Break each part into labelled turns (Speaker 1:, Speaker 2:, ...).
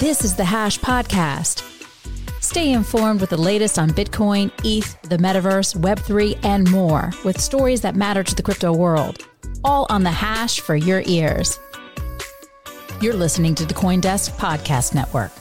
Speaker 1: This is the Hash Podcast. Stay informed with the latest on Bitcoin, ETH, the metaverse, Web3, and more with stories that matter to the crypto world. All on the Hash for your ears. You're listening to the Coindesk Podcast Network.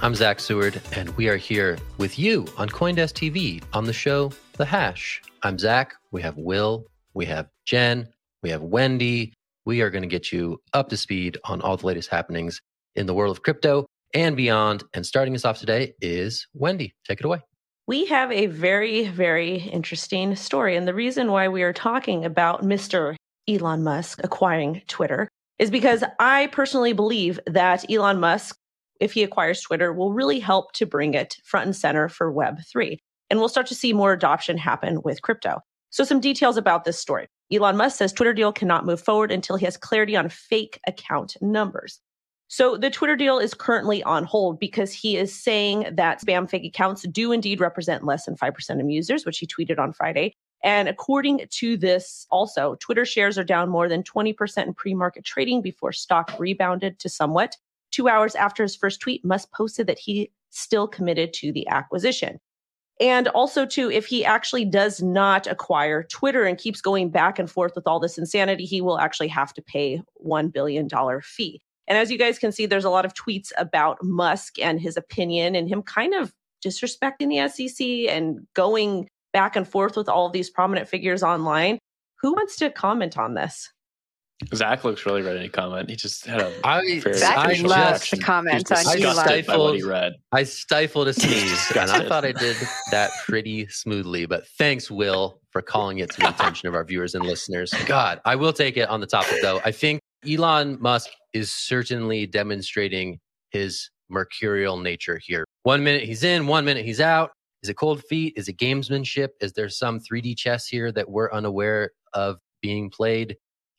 Speaker 2: I'm Zach Seward, and we are here with you on Coindesk TV on the show The Hash. I'm Zach. We have Will, we have Jen, we have Wendy. We are going to get you up to speed on all the latest happenings in the world of crypto and beyond. And starting us off today is Wendy. Take it away.
Speaker 3: We have a very, very interesting story. And the reason why we are talking about Mr. Elon Musk acquiring Twitter is because I personally believe that Elon Musk, if he acquires Twitter, will really help to bring it front and center for Web3. And we'll start to see more adoption happen with crypto. So, some details about this story. Elon Musk says Twitter deal cannot move forward until he has clarity on fake account numbers. So, the Twitter deal is currently on hold because he is saying that spam fake accounts do indeed represent less than 5% of users, which he tweeted on Friday. And according to this, also, Twitter shares are down more than 20% in pre market trading before stock rebounded to somewhat. Two hours after his first tweet, Musk posted that he still committed to the acquisition. And also, too, if he actually does not acquire Twitter and keeps going back and forth with all this insanity, he will actually have to pay $1 billion fee. And as you guys can see, there's a lot of tweets about Musk and his opinion and him kind of disrespecting the SEC and going back and forth with all of these prominent figures online. Who wants to comment on this?
Speaker 4: Zach looks really ready to comment. He just had a
Speaker 2: I,
Speaker 4: very
Speaker 5: Zach
Speaker 2: I
Speaker 5: loves
Speaker 2: just-
Speaker 5: to comment on
Speaker 2: I
Speaker 5: Elon.
Speaker 4: what he
Speaker 2: stifled-
Speaker 4: read.
Speaker 2: I stifled a sneeze, and I thought I did that pretty smoothly. But thanks, Will, for calling it to the attention of our viewers and listeners. God, I will take it on the topic, though. I think Elon Musk is certainly demonstrating his mercurial nature here. One minute he's in, one minute he's out. Is it cold feet? Is it gamesmanship? Is there some 3D chess here that we're unaware of being played?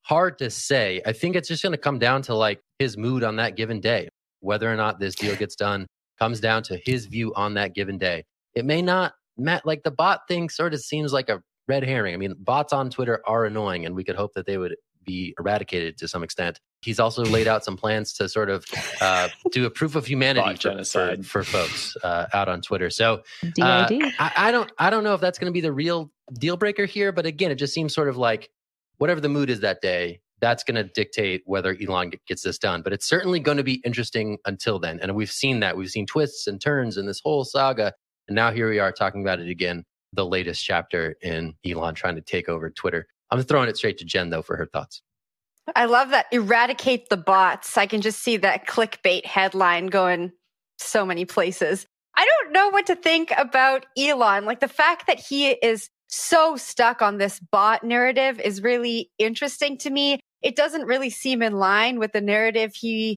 Speaker 2: Hard to say. I think it's just going to come down to like his mood on that given day. Whether or not this deal gets done comes down to his view on that given day. It may not, Matt, like the bot thing sort of seems like a red herring. I mean, bots on Twitter are annoying, and we could hope that they would be eradicated to some extent. He's also laid out some plans to sort of uh, do a proof of humanity for,
Speaker 4: genocide.
Speaker 2: for, for folks uh, out on Twitter. So uh,
Speaker 3: DID.
Speaker 2: I, I don't I don't know if that's going to be the real deal breaker here, but again, it just seems sort of like whatever the mood is that day, that's going to dictate whether Elon gets this done. But it's certainly going to be interesting until then, and we've seen that we've seen twists and turns in this whole saga, and now here we are talking about it again, the latest chapter in Elon trying to take over Twitter. I'm throwing it straight to Jen though for her thoughts.
Speaker 5: I love that. Eradicate the bots. I can just see that clickbait headline going so many places. I don't know what to think about Elon. Like the fact that he is so stuck on this bot narrative is really interesting to me. It doesn't really seem in line with the narrative he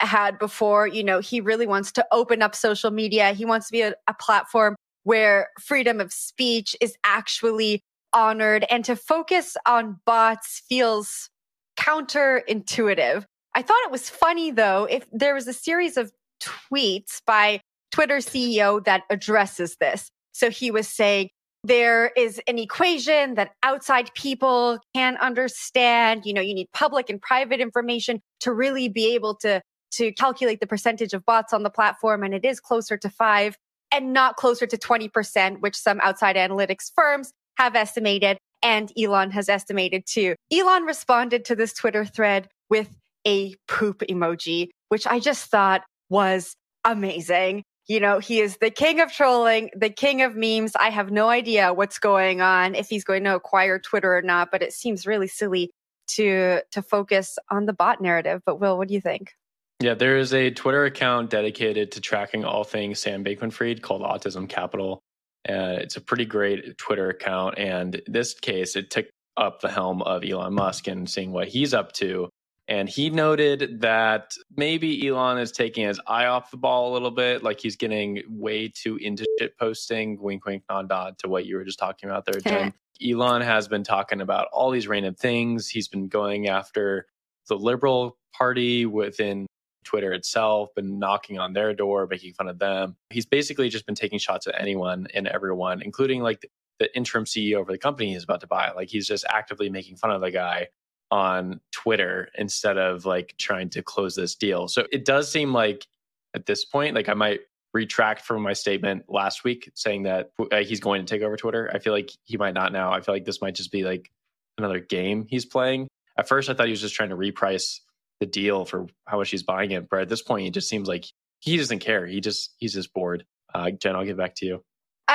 Speaker 5: had before. You know, he really wants to open up social media. He wants to be a, a platform where freedom of speech is actually honored and to focus on bots feels counterintuitive. I thought it was funny though, if there was a series of tweets by Twitter CEO that addresses this. So he was saying, there is an equation that outside people can understand. You know, you need public and private information to really be able to, to calculate the percentage of bots on the platform. And it is closer to five and not closer to 20%, which some outside analytics firms have estimated and Elon has estimated too. Elon responded to this Twitter thread with a poop emoji, which I just thought was amazing. You know, he is the king of trolling, the king of memes. I have no idea what's going on, if he's going to acquire Twitter or not, but it seems really silly to to focus on the bot narrative. But Will, what do you think?
Speaker 4: Yeah, there is a Twitter account dedicated to tracking all things Sam Bankman-Fried called Autism Capital. Uh, it's a pretty great Twitter account, and this case, it took up the helm of Elon Musk and seeing what he's up to. And he noted that maybe Elon is taking his eye off the ball a little bit, like he's getting way too into shit posting, wink, wink, nod, nod to what you were just talking about there, Jen. Elon has been talking about all these random things. He's been going after the Liberal Party within Twitter itself, been knocking on their door, making fun of them. He's basically just been taking shots at anyone and everyone, including like the interim CEO of the company he's about to buy. Like he's just actively making fun of the guy on Twitter instead of like trying to close this deal. So it does seem like at this point, like I might retract from my statement last week saying that uh, he's going to take over Twitter. I feel like he might not now. I feel like this might just be like another game he's playing. At first, I thought he was just trying to reprice the deal for how much he's buying it, but at this point, it just seems like he doesn't care. He just he's just bored. Uh, Jen, I'll get back to you.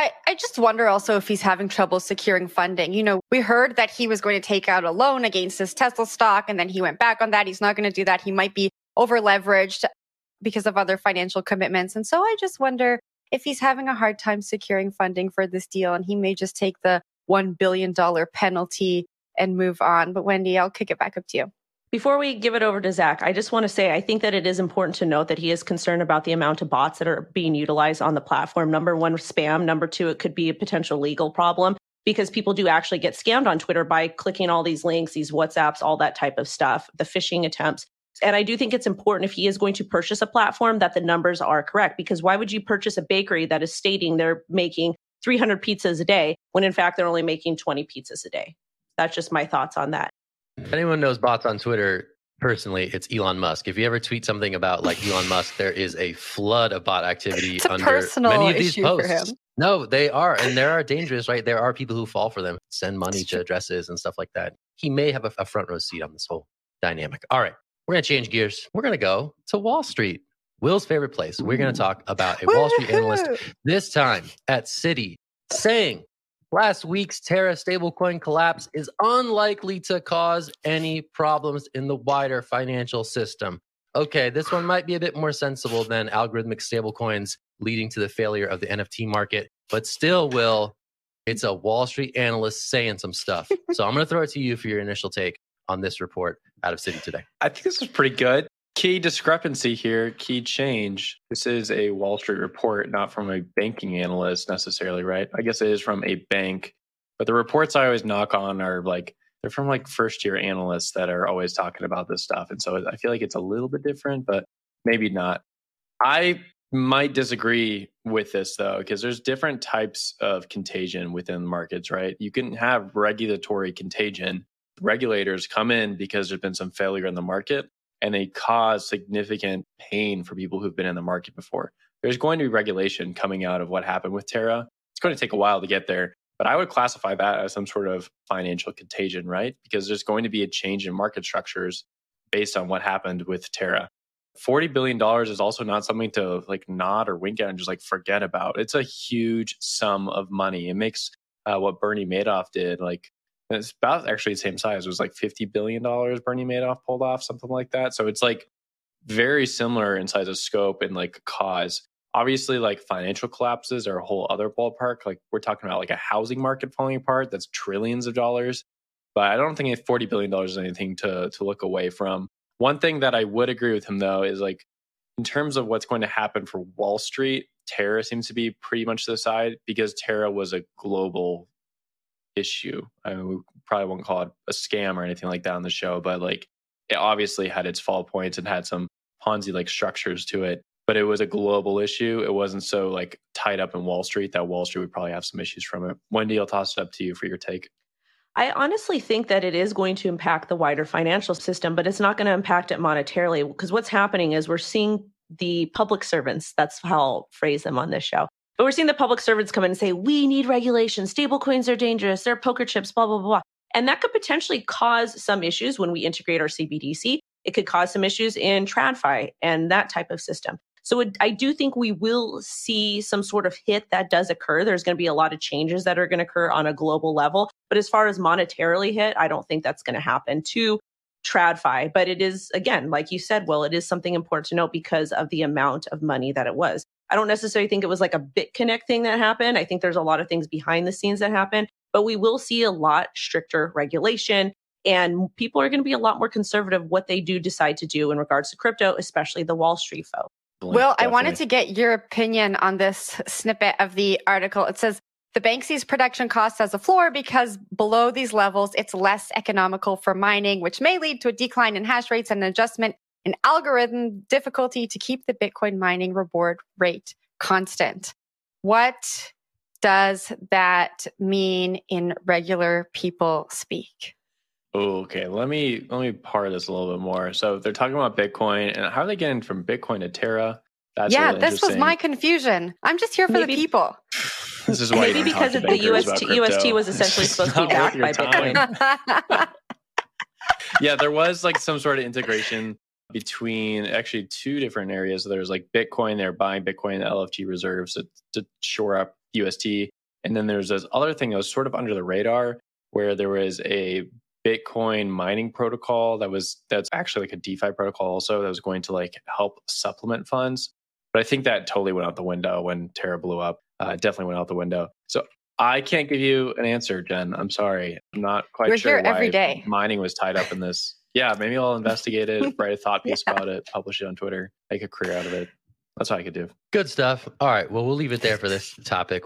Speaker 5: I, I just wonder also if he's having trouble securing funding. You know, we heard that he was going to take out a loan against his Tesla stock and then he went back on that. He's not going to do that. He might be over leveraged because of other financial commitments. And so I just wonder if he's having a hard time securing funding for this deal and he may just take the $1 billion penalty and move on. But Wendy, I'll kick it back up to you.
Speaker 3: Before we give it over to Zach, I just want to say I think that it is important to note that he is concerned about the amount of bots that are being utilized on the platform. Number one, spam. Number two, it could be a potential legal problem because people do actually get scammed on Twitter by clicking all these links, these WhatsApps, all that type of stuff, the phishing attempts. And I do think it's important if he is going to purchase a platform that the numbers are correct because why would you purchase a bakery that is stating they're making 300 pizzas a day when in fact they're only making 20 pizzas a day? That's just my thoughts on that.
Speaker 2: If anyone knows bots on Twitter, personally, it's Elon Musk. If you ever tweet something about like Elon Musk, there is a flood of bot activity
Speaker 5: it's a
Speaker 2: under
Speaker 5: personal
Speaker 2: many of these
Speaker 5: issue
Speaker 2: posts.
Speaker 5: For him.
Speaker 2: No, they are, and there are dangerous, right? There are people who fall for them, send money to addresses and stuff like that. He may have a, a front row seat on this whole dynamic. All right, we're gonna change gears. We're gonna go to Wall Street, Will's favorite place. We're gonna talk about a Wall Street analyst this time at Citi saying last week's Terra stablecoin collapse is unlikely to cause any problems in the wider financial system. Okay, this one might be a bit more sensible than algorithmic stablecoins leading to the failure of the NFT market, but still, Will, it's a Wall Street analyst saying some stuff. so I'm going to throw it to you for your initial take on this report out of Citi today.
Speaker 4: I think this is pretty good. Key discrepancy here, key change. This is a Wall Street report, not from a banking analyst necessarily, right? I guess it is from a bank. But the reports I always knock on are like, they're from like first year analysts that are always talking about this stuff. And so I feel like it's a little bit different, but maybe not. I might disagree with this though, because there's different types of contagion within markets, right? You can have regulatory contagion. Regulators come in because there's been some failure in the market and they cause significant pain for people who've been in the market before. There's going to be regulation coming out of what happened with Terra. It's going to take a while to get there, but I would classify that as some sort of financial contagion, right? Because there's going to be a change in market structures based on what happened with Terra. $40 billion is also not something to like nod or wink at and just like forget about. It's a huge sum of money. It makes uh, what Bernie Madoff did like it's about actually the same size. It was like fifty billion dollars Bernie Madoff pulled off, something like that. So it's like very similar in size of scope and like cause. Obviously, like financial collapses are a whole other ballpark. Like we're talking about like a housing market falling apart that's trillions of dollars. But I don't think forty billion dollars is anything to to look away from. One thing that I would agree with him though is like in terms of what's going to happen for Wall Street, Terra seems to be pretty much the side because Terra was a global issue. I mean, we probably won't call it a scam or anything like that on the show, but like it obviously had its fall points and had some Ponzi like structures to it. But it was a global issue. It wasn't so like tied up in Wall Street that Wall Street would probably have some issues from it. Wendy, I'll toss it up to you for your take.
Speaker 3: I honestly think that it is going to impact the wider financial system, but it's not going to impact it monetarily because what's happening is we're seeing the public servants, that's how I'll phrase them on this show, But we're seeing the public servants come in and say, we need regulation. Stable coins are dangerous. They're poker chips, blah, blah, blah. And that could potentially cause some issues when we integrate our CBDC. It could cause some issues in TradFi and that type of system. So it, I do think we will see some sort of hit that does occur. There's going to be a lot of changes that are going to occur on a global level. But as far as monetarily hit, I don't think that's going to happen to TradFi. But it is, again, like you said, well, it is something important to note because of the amount of money that it was. I don't necessarily think it was like a BitConnect thing that happened. I think there's a lot of things behind the scenes that happen, but we will see a lot stricter regulation and people are going to be a lot more conservative what they do decide to do in regards to crypto, especially the Wall Street folk.
Speaker 5: Well, I wanted to get your opinion on this snippet of the article. It says the bank sees production costs as a floor because below these levels, it's less economical for mining, which may lead to a decline in hash rates and an adjustment in algorithm difficulty to keep the Bitcoin mining reward rate constant. What does that mean in regular people speak?
Speaker 4: Okay, let me let me par this a little bit more. So they're talking about Bitcoin and how are they getting from Bitcoin to Terra?
Speaker 5: That's yeah, really this was my confusion. I'm just here for maybe, the people.
Speaker 4: This is why
Speaker 3: maybe because of the UST, UST was essentially supposed to be backed by Bitcoin.
Speaker 4: yeah, there was like some sort of integration between actually two different areas. There's like Bitcoin, they're buying Bitcoin LFG reserves to, to shore up UST. And then there's this other thing that was sort of under the radar where there was a Bitcoin mining protocol that was that's actually like a DeFi protocol also that was going to like help supplement funds. But I think that totally went out the window when Terra blew up. Uh, definitely went out the window. So I can't give you an answer, Jen. I'm sorry. I'm not quite
Speaker 5: You're
Speaker 4: sure
Speaker 5: here every day.
Speaker 4: mining was tied up in this. Yeah, maybe I'll investigate it, write a thought piece yeah. about it, publish it on Twitter, make a career out of it. That's what I could do.
Speaker 2: Good stuff. All right. Well, we'll leave it there for this topic.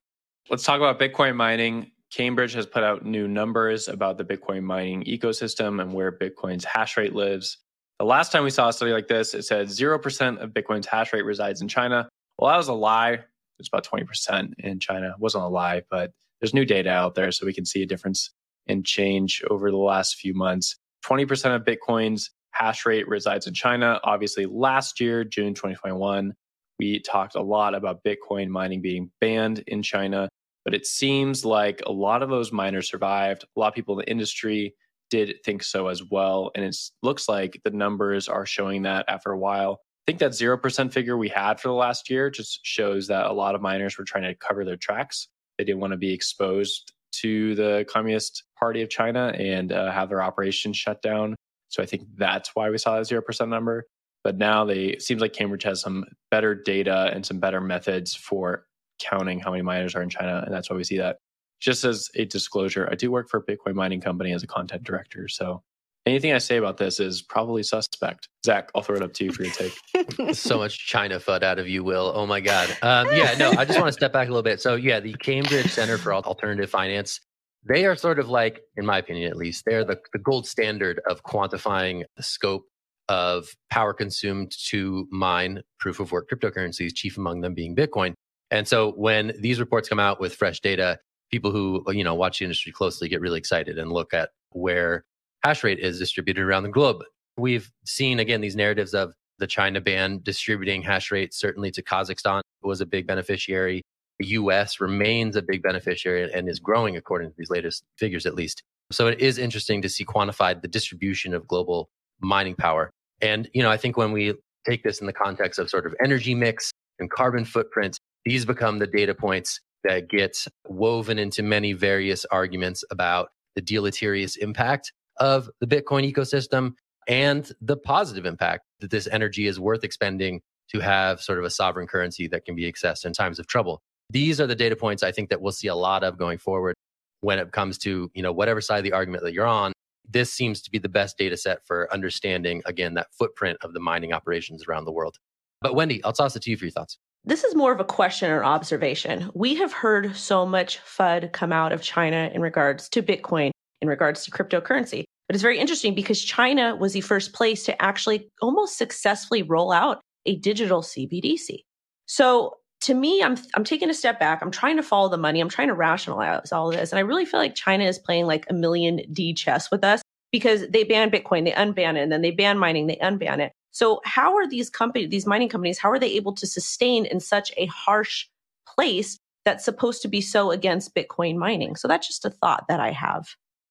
Speaker 4: Let's talk about Bitcoin mining. Cambridge has put out new numbers about the Bitcoin mining ecosystem and where Bitcoin's hash rate lives. The last time we saw a study like this, it said 0% of Bitcoin's hash rate resides in China. Well, that was a lie. It's about 20% in China. It wasn't a lie, but there's new data out there so we can see a difference in change over the last few months. 20% of Bitcoin's hash rate resides in China. Obviously, last year, June 2021, we talked a lot about Bitcoin mining being banned in China. But it seems like a lot of those miners survived. A lot of people in the industry did think so as well. And it looks like the numbers are showing that after a while. I think that 0% figure we had for the last year just shows that a lot of miners were trying to cover their tracks. They didn't want to be exposed to the Communist Party of China and uh, have their operations shut down. So I think that's why we saw that 0% number. But now they it seems like Cambridge has some better data and some better methods for counting how many miners are in China, and that's why we see that. Just as a disclosure, I do work for a Bitcoin mining company as a content director, so anything I say about this is probably suspect. Zach, I'll throw it up to you for your take.
Speaker 2: so much China FUD out of you, Will. Oh my God. Um, yeah, no, I just want to step back a little bit. So, yeah, the Cambridge Center for Alternative Finance, they are sort of like, in my opinion at least, they're the, the gold standard of quantifying the scope of power consumed to mine proof of work cryptocurrencies, chief among them being Bitcoin. And so when these reports come out with fresh data, people who you know watch the industry closely get really excited and look at where hash rate is distributed around the globe. We've seen again these narratives of the China ban distributing hash rate certainly to Kazakhstan was a big beneficiary. The US remains a big beneficiary and is growing according to these latest figures at least. So it is interesting to see quantified the distribution of global mining power. And you know, I think when we take this in the context of sort of energy mix and carbon footprint, these become the data points that get woven into many various arguments about the deleterious impact of the Bitcoin ecosystem and the positive impact that this energy is worth expending to have sort of a sovereign currency that can be accessed in times of trouble. These are the data points I think that we'll see a lot of going forward when it comes to, you know, whatever side of the argument that you're on. This seems to be the best data set for understanding, again, that footprint of the mining operations around the world. But Wendy, I'll toss it to you for your thoughts.
Speaker 3: This is more of a question or observation. We have heard so much FUD come out of China in regards to Bitcoin, in regards to cryptocurrency. But it's very interesting because China was the first place to actually almost successfully roll out a digital CBDC. So to me, I'm I'm taking a step back. I'm trying to follow the money. I'm trying to rationalize all of this. And I really feel like China is playing like a million D chess with us because they ban Bitcoin, they unban it, and then they ban mining, they unban it. So how are these companies, these mining companies, how are they able to sustain in such a harsh place that's supposed to be so against Bitcoin mining? So that's just a thought that I have.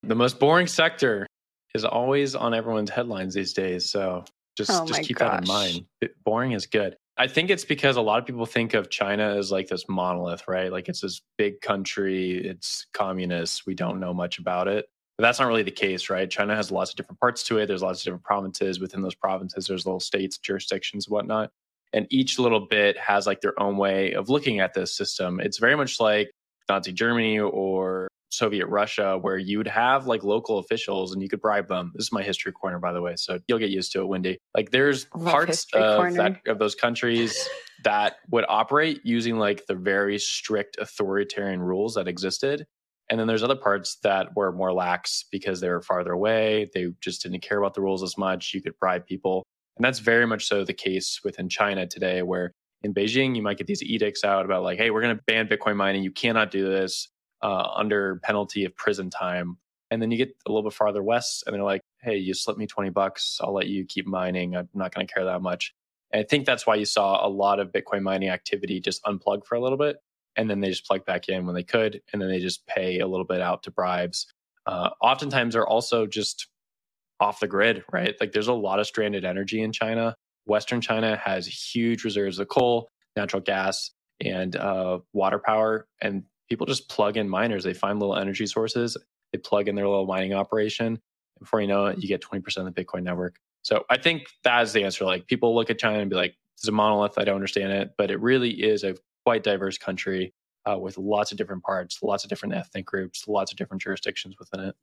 Speaker 4: The most boring sector is always on everyone's headlines these days. So just,
Speaker 5: Oh
Speaker 4: just keep that in mind. Boring is good. I think it's because a lot of people think of China as like this monolith, right? Like it's this big country, it's communist, we don't know much about it. But that's not really the case, right? China has lots of different parts to it. There's lots of different provinces. Within those provinces, there's little states, jurisdictions, whatnot. And each little bit has like their own way of looking at this system. It's very much like Nazi Germany or Soviet Russia, where you would have like local officials and you could bribe them. This is my history corner, by the way, so you'll get used to it, Wendy. Like there's parts of that of those countries that would operate using like the very strict authoritarian rules that existed. And then there's other parts that were more lax because they were farther away. They just didn't care about the rules as much. You could bribe people. And that's very much so the case within China today, where in Beijing, you might get these edicts out about like, hey, we're going to ban Bitcoin mining. You cannot do this uh, under penalty of prison time. And then you get a little bit farther west, and they're like, hey, you slip me 20 bucks. I'll let you keep mining. I'm not going to care that much. And I think that's why you saw a lot of Bitcoin mining activity just unplug for a little bit. And then they just plug back in when they could. And then they just pay a little bit out to bribes. Uh, oftentimes, they're also just off the grid, right? Like there's a lot of stranded energy in China. Western China has huge reserves of coal, natural gas, and uh, water power. And people just plug in miners. They find little energy sources, they plug in their little mining operation. Before you know it, you get 20% of the Bitcoin network. So I think that is the answer. Like people look at China and be like, it's a monolith. I don't understand it. But it really is a quite diverse country uh, with lots of different parts, lots of different ethnic groups, lots of different jurisdictions within it.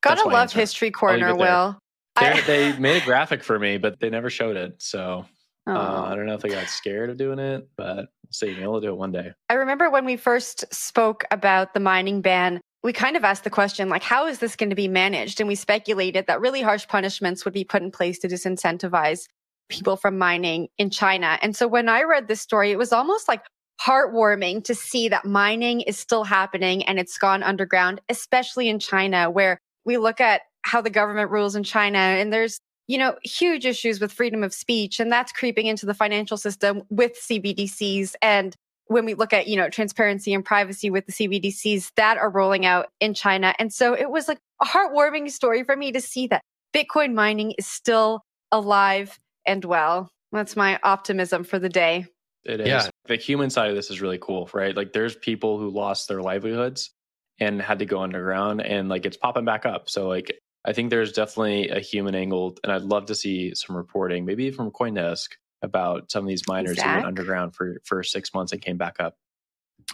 Speaker 5: Gotta love
Speaker 4: answer.
Speaker 5: history corner. Will.
Speaker 4: They,
Speaker 5: I-
Speaker 4: they made a graphic for me, but they never showed it. So uh, I don't know if they got scared of doing it, but we'll see. Maybe they'll do it one day.
Speaker 5: I remember when we first spoke about the mining ban, we kind of asked the question, like, how is this going to be managed? And we speculated that really harsh punishments would be put in place to disincentivize people from mining in China. And so when I read this story, it was almost like heartwarming to see that mining is still happening and it's gone underground, especially in China, where we look at how the government rules in China and there's you know, huge issues with freedom of speech, and that's creeping into the financial system with CBDCs. And when we look at, you know, transparency and privacy with the CBDCs that are rolling out in China. And so it was like a heartwarming story for me to see that Bitcoin mining is still alive and well. That's my optimism for the day.
Speaker 4: It is.
Speaker 2: Yeah.
Speaker 4: The human side of this is really cool, right? Like there's people who lost their livelihoods and had to go underground and like it's popping back up. So like I think there's definitely a human angle and I'd love to see some reporting, maybe from Coindesk about some of these miners who went underground for for six months and came back up.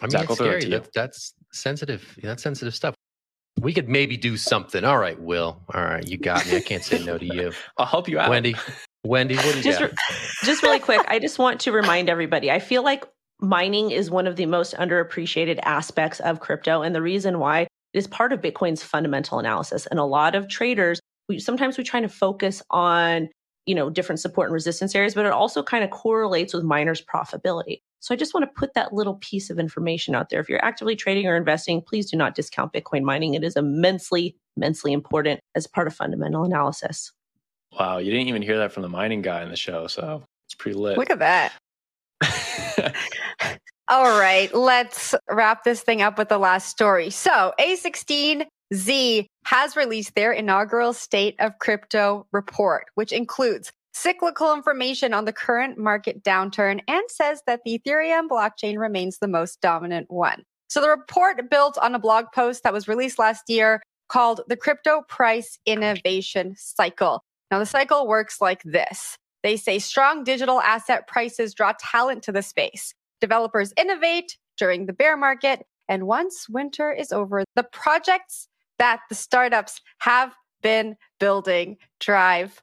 Speaker 2: I mean,
Speaker 4: Zach,
Speaker 2: it's
Speaker 4: I'll throw it
Speaker 2: scary. That, that's sensitive. That's sensitive stuff. We could maybe do something. All right, Will. All right, you got me. I can't say no to you.
Speaker 4: I'll help you out.
Speaker 2: Wendy, Wendy, what do you
Speaker 3: just
Speaker 2: got?
Speaker 3: re- just really quick i just want to remind everybody i feel like mining is one of the most underappreciated aspects of crypto and the reason why it is part of bitcoin's fundamental analysis and a lot of traders we sometimes we try to focus on you know different support and resistance areas but it also kind of correlates with miners profitability so i just want to put that little piece of information out there if you're actively trading or investing please do not discount bitcoin mining it is immensely immensely important as part of fundamental analysis
Speaker 4: Wow, you didn't even hear that from the mining guy in the show, so it's pretty lit.
Speaker 5: Look at that. All right, let's wrap this thing up with the last story. So, A16Z has released their inaugural State of Crypto report, which includes cyclical information on the current market downturn and says that the Ethereum blockchain remains the most dominant one. So, the report built on a blog post that was released last year called the Crypto Price Innovation Cycle. Now, the cycle works like this. They say strong digital asset prices draw talent to the space. Developers innovate during the bear market. And once winter is over, the projects that the startups have been building drive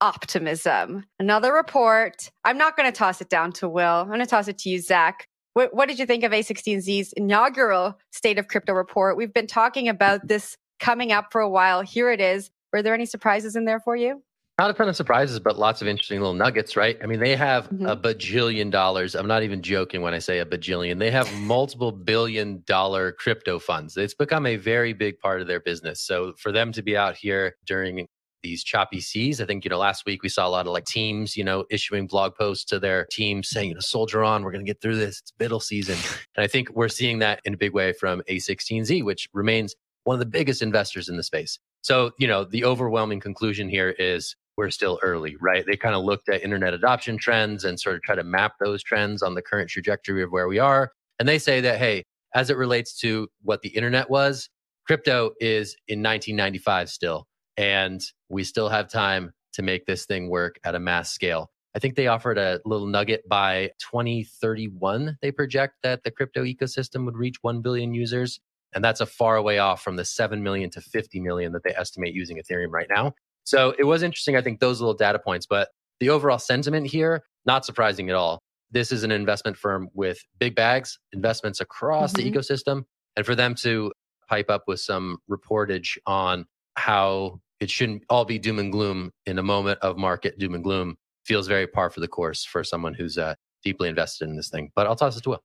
Speaker 5: optimism. Another report. I'm not going to toss it down to Will. I'm going to toss it to you, Zach. What, what did you think of A16Z's inaugural State of Crypto report? We've been talking about this coming up for a while. Here it is. Were there any surprises in there for you?
Speaker 2: Not a ton of surprises, but lots of interesting little nuggets, right? I mean, they have
Speaker 5: Mhm.
Speaker 2: a bajillion dollars. I'm not even joking when I say a bajillion. They have multiple billion dollar crypto funds. It's become a very big part of their business. So for them to be out here during these choppy seas. I think, you know, last week we saw a lot of like teams, you know, issuing blog posts to their teams saying, you know, soldier on, we're going to get through this. It's middle season. and I think we're seeing that in a big way from A16Z, which remains one of the biggest investors in the space. So, you know, the overwhelming conclusion here is we're still early, right? They kind of looked at internet adoption trends and sort of try to map those trends on the current trajectory of where we are. And they say that, hey, as it relates to what the internet was, crypto is in 1995 still. And we still have time to make this thing work at a mass scale. I think they offered a little nugget by 2031. They project that the crypto ecosystem would reach 1 billion users. And that's a far way off from the 7 million to 50 million that they estimate using Ethereum right now. So it was interesting, I think, those little data points. But the overall sentiment here, not surprising at all. This is an investment firm with big bags, investments across mm-hmm. the ecosystem. And for them to pipe up with some reportage on how it shouldn't all be doom and gloom in a moment of market doom and gloom feels very par for the course for someone who's uh, deeply invested in this thing. But I'll toss it to Will.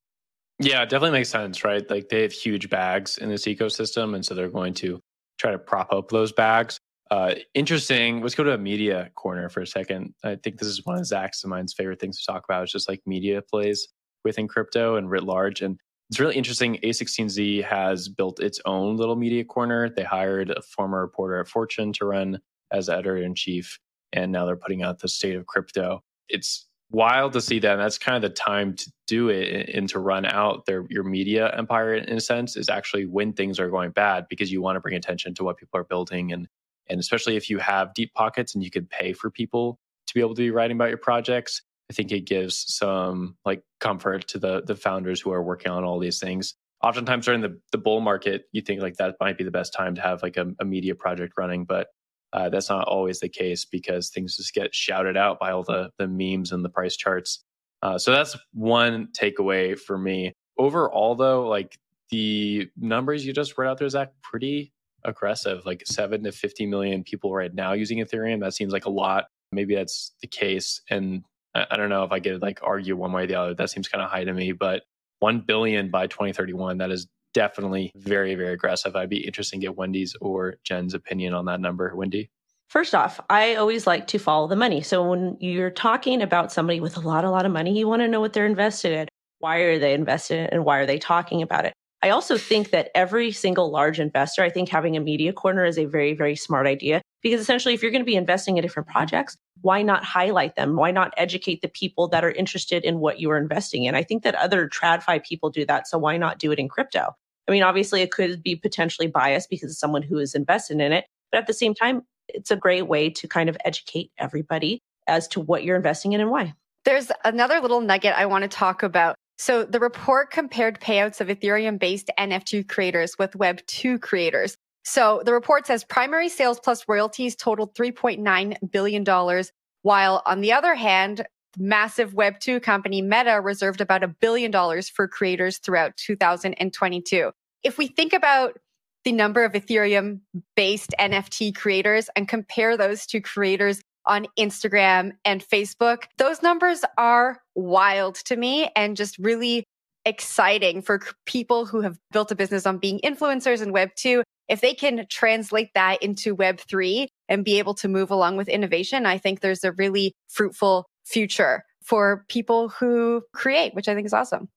Speaker 4: Yeah, it definitely makes sense, right? Like they have huge bags in this ecosystem. And so they're going to try to prop up those bags. Uh, interesting. Let's go to a media corner for a second. I think this is one of Zach's and mine's favorite things to talk about. It's just like media plays within crypto and writ large. And it's really interesting. A16Z has built its own little media corner. They hired a former reporter at Fortune to run as editor in chief, and now they're putting out the state of crypto. It's wild to see that. And that's kind of the time to do it and to run out their your media empire in a sense is actually when things are going bad because you want to bring attention to what people are building and and especially if you have deep pockets and you could pay for people to be able to be writing about your projects I think it gives some like comfort to the the founders who are working on all these things. Oftentimes during the the bull market, you think like that might be the best time to have like a, a media project running, but uh, that's not always the case because things just get shouted out by all the the memes and the price charts. Uh, so that's one takeaway for me. Overall, though, like the numbers you just read out there, Zach, pretty aggressive. Like seven to fifty million people right now using Ethereum. That seems like a lot. Maybe that's the case, and I, don't know if I could like argue one way or the other. That seems kind of high to me, but 1 billion by 2031, that is definitely very, very aggressive. I'd be interested to get Wendy's or Jen's opinion on that number. Wendy?
Speaker 3: First off, I always like to follow the money. So when you're talking about somebody with a lot, a lot of money, you want to know what they're invested in. Why are they invested in and why are they talking about it? I also think that every single large investor, I think having a media corner is a very, very smart idea because essentially, if you're going to be investing in different projects, why not highlight them? Why not educate the people that are interested in what you are investing in? I think that other TradFi people do that. So why not do it in crypto? I mean, obviously, it could be potentially biased because of someone who is invested in it. But at the same time, it's a great way to kind of educate everybody as to what you're investing in and why.
Speaker 5: There's another little nugget I want to talk about. So the report compared payouts of Ethereum based NFT creators with Web2 creators. So the report says primary sales plus royalties totaled $3.9 billion, while on the other hand, massive Web2 company Meta reserved about a billion dollars for creators throughout 2022. If we think about the number of Ethereum based NFT creators and compare those to creators on Instagram and Facebook. Those numbers are wild to me and just really exciting for people who have built a business on being influencers in Web 2. If they can translate that into Web 3 and be able to move along with innovation, I think there's a really fruitful future for people who create, which I think is awesome.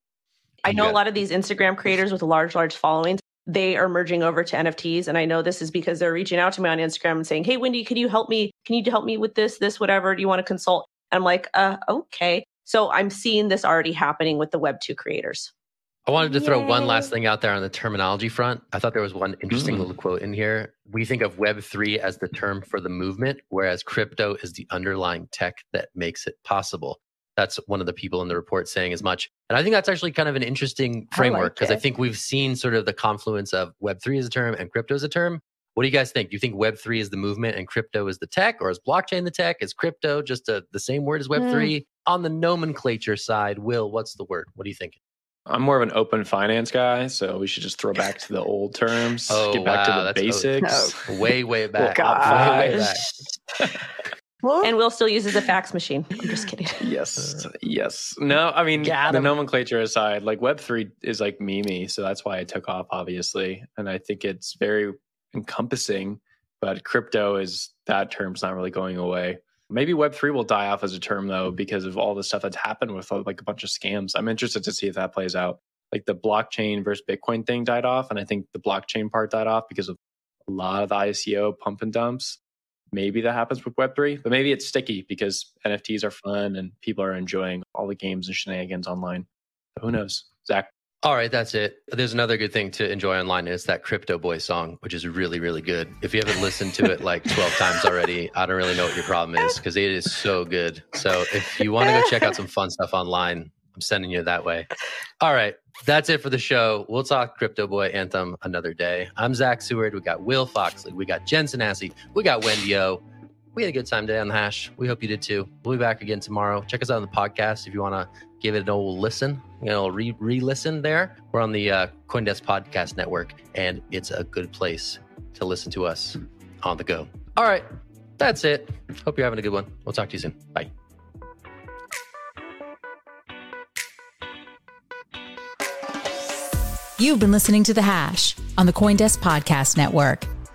Speaker 3: I know a lot of these Instagram creators with large, large followings they are merging over to NFTs. And I know this is because they're reaching out to me on Instagram and saying, Hey, Wendy, can you help me? Can you help me with this, this, whatever? Do you want to consult? And I'm like, uh, okay. So I'm seeing this already happening with the Web2 creators.
Speaker 2: I wanted to Yay. throw one last thing out there on the terminology front. I thought there was one interesting mm. little quote in here. We think of Web3 as the term for the movement, whereas crypto is the underlying tech that makes it possible. That's one of the people in the report saying as much. And I think that's actually kind of an interesting framework because I, like I, think we've seen sort of the confluence of Web3 as a term and crypto as a term. What do you guys think? Do you think Web3 is the movement and crypto is the tech, or is blockchain the tech? Is crypto just a, the same word as Web3? Mm. On the nomenclature side, Will, what's the word? What do you think?
Speaker 4: I'm more of an open finance guy, so we should just throw back to the old terms. oh, get back wow, to the basics.
Speaker 2: Oh, way, way back. Oh, way, way back.
Speaker 3: and Will still uses a fax machine. I'm just kidding.
Speaker 4: yes, yes. No, I mean the nomenclature aside, like Web three is like Mimi, so that's why it took off, obviously, and I think it's very encompassing. but crypto is that term's not really going away. Maybe Web3 will die off as a term though, mm-hmm. because of all the stuff that's happened with uh, like a bunch of scams. I'm interested to see if that plays out. Like the blockchain versus Bitcoin thing died off. And I think the blockchain part died off because of a lot of the ICO pump and dumps. Maybe that happens with Web3, but maybe it's sticky because NFTs are fun and people are enjoying all the games and shenanigans online. who knows? Zach?
Speaker 2: All right, that's it. There's another good thing to enjoy online is that Crypto Boy song, which is really, really good. If you haven't listened to it like 12 times already, I don't really know what your problem is because it is so good. So if you want to go check out some fun stuff online, I'm sending you that way. All right, that's it for the show. We'll talk Crypto Boy Anthem another day. I'm Zach Seward. We got Will Foxley. We got Jen Sanasie. We got Wendy O. We had a good time today on the hash. We hope you did too. We'll be back again tomorrow. Check us out on the podcast if you want to give it an old listen, you know, re re listen there. We're on the uh, Coindesk Podcast Network, and it's a good place to listen to us on the go. All right, that's it. Hope you're having a good one. We'll talk to you soon. Bye.
Speaker 1: You've been listening to The Hash on the Coindesk Podcast Network.